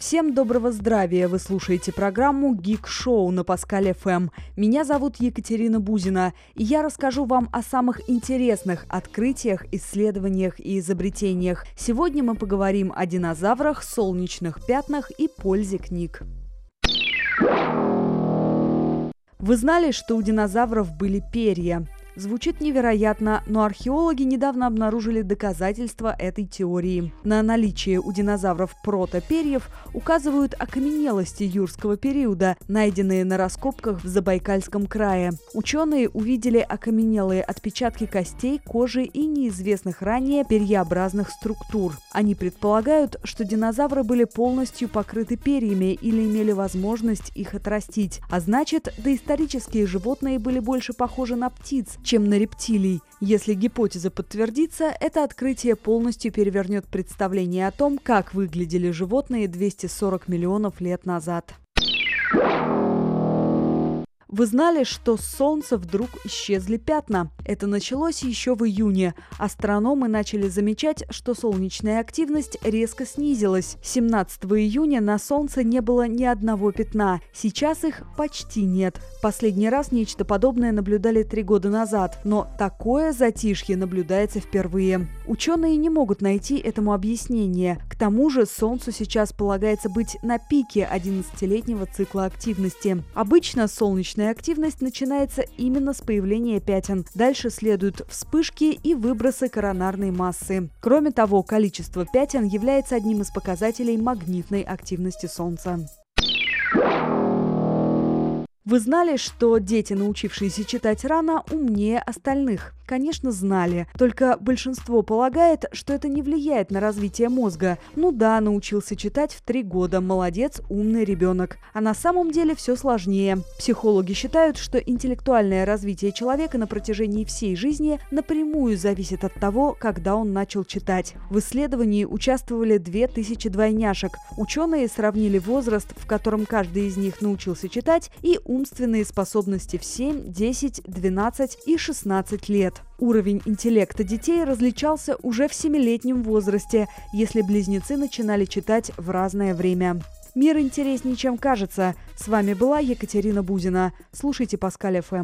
Всем доброго здравия! Вы слушаете программу Geek Show на Паскале ФМ. Меня зовут Екатерина Бузина, и я расскажу вам о самых интересных открытиях, исследованиях и изобретениях. Сегодня мы поговорим о динозаврах, солнечных пятнах и пользе книг. Вы знали, что у динозавров были перья? Звучит невероятно, но археологи недавно обнаружили доказательства этой теории. На наличие у динозавров протоперьев указывают окаменелости юрского периода, найденные на раскопках в Забайкальском крае. Ученые увидели окаменелые отпечатки костей, кожи и неизвестных ранее перьеобразных структур. Они предполагают, что динозавры были полностью покрыты перьями или имели возможность их отрастить. А значит, доисторические животные были больше похожи на птиц, чем на рептилий. Если гипотеза подтвердится, это открытие полностью перевернет представление о том, как выглядели животные 240 миллионов лет назад. Вы знали, что с Солнца вдруг исчезли пятна? Это началось еще в июне. Астрономы начали замечать, что солнечная активность резко снизилась. 17 июня на Солнце не было ни одного пятна. Сейчас их почти нет. Последний раз нечто подобное наблюдали три года назад, но такое затишье наблюдается впервые. Ученые не могут найти этому объяснение. К тому же Солнцу сейчас полагается быть на пике 11-летнего цикла активности. Обычно солнечная активность начинается именно с появления пятен. Дальше следуют вспышки и выбросы коронарной массы. Кроме того, количество пятен является одним из показателей магнитной активности Солнца. Вы знали, что дети, научившиеся читать рано, умнее остальных? Конечно, знали. Только большинство полагает, что это не влияет на развитие мозга. Ну да, научился читать в три года. Молодец, умный ребенок. А на самом деле все сложнее. Психологи считают, что интеллектуальное развитие человека на протяжении всей жизни напрямую зависит от того, когда он начал читать. В исследовании участвовали 2000 двойняшек. Ученые сравнили возраст, в котором каждый из них научился читать, и умственные способности в 7, 10, 12 и 16 лет. Уровень интеллекта детей различался уже в семилетнем возрасте, если близнецы начинали читать в разное время. Мир интереснее, чем кажется. С вами была Екатерина Бузина. Слушайте Паскаль ФМ.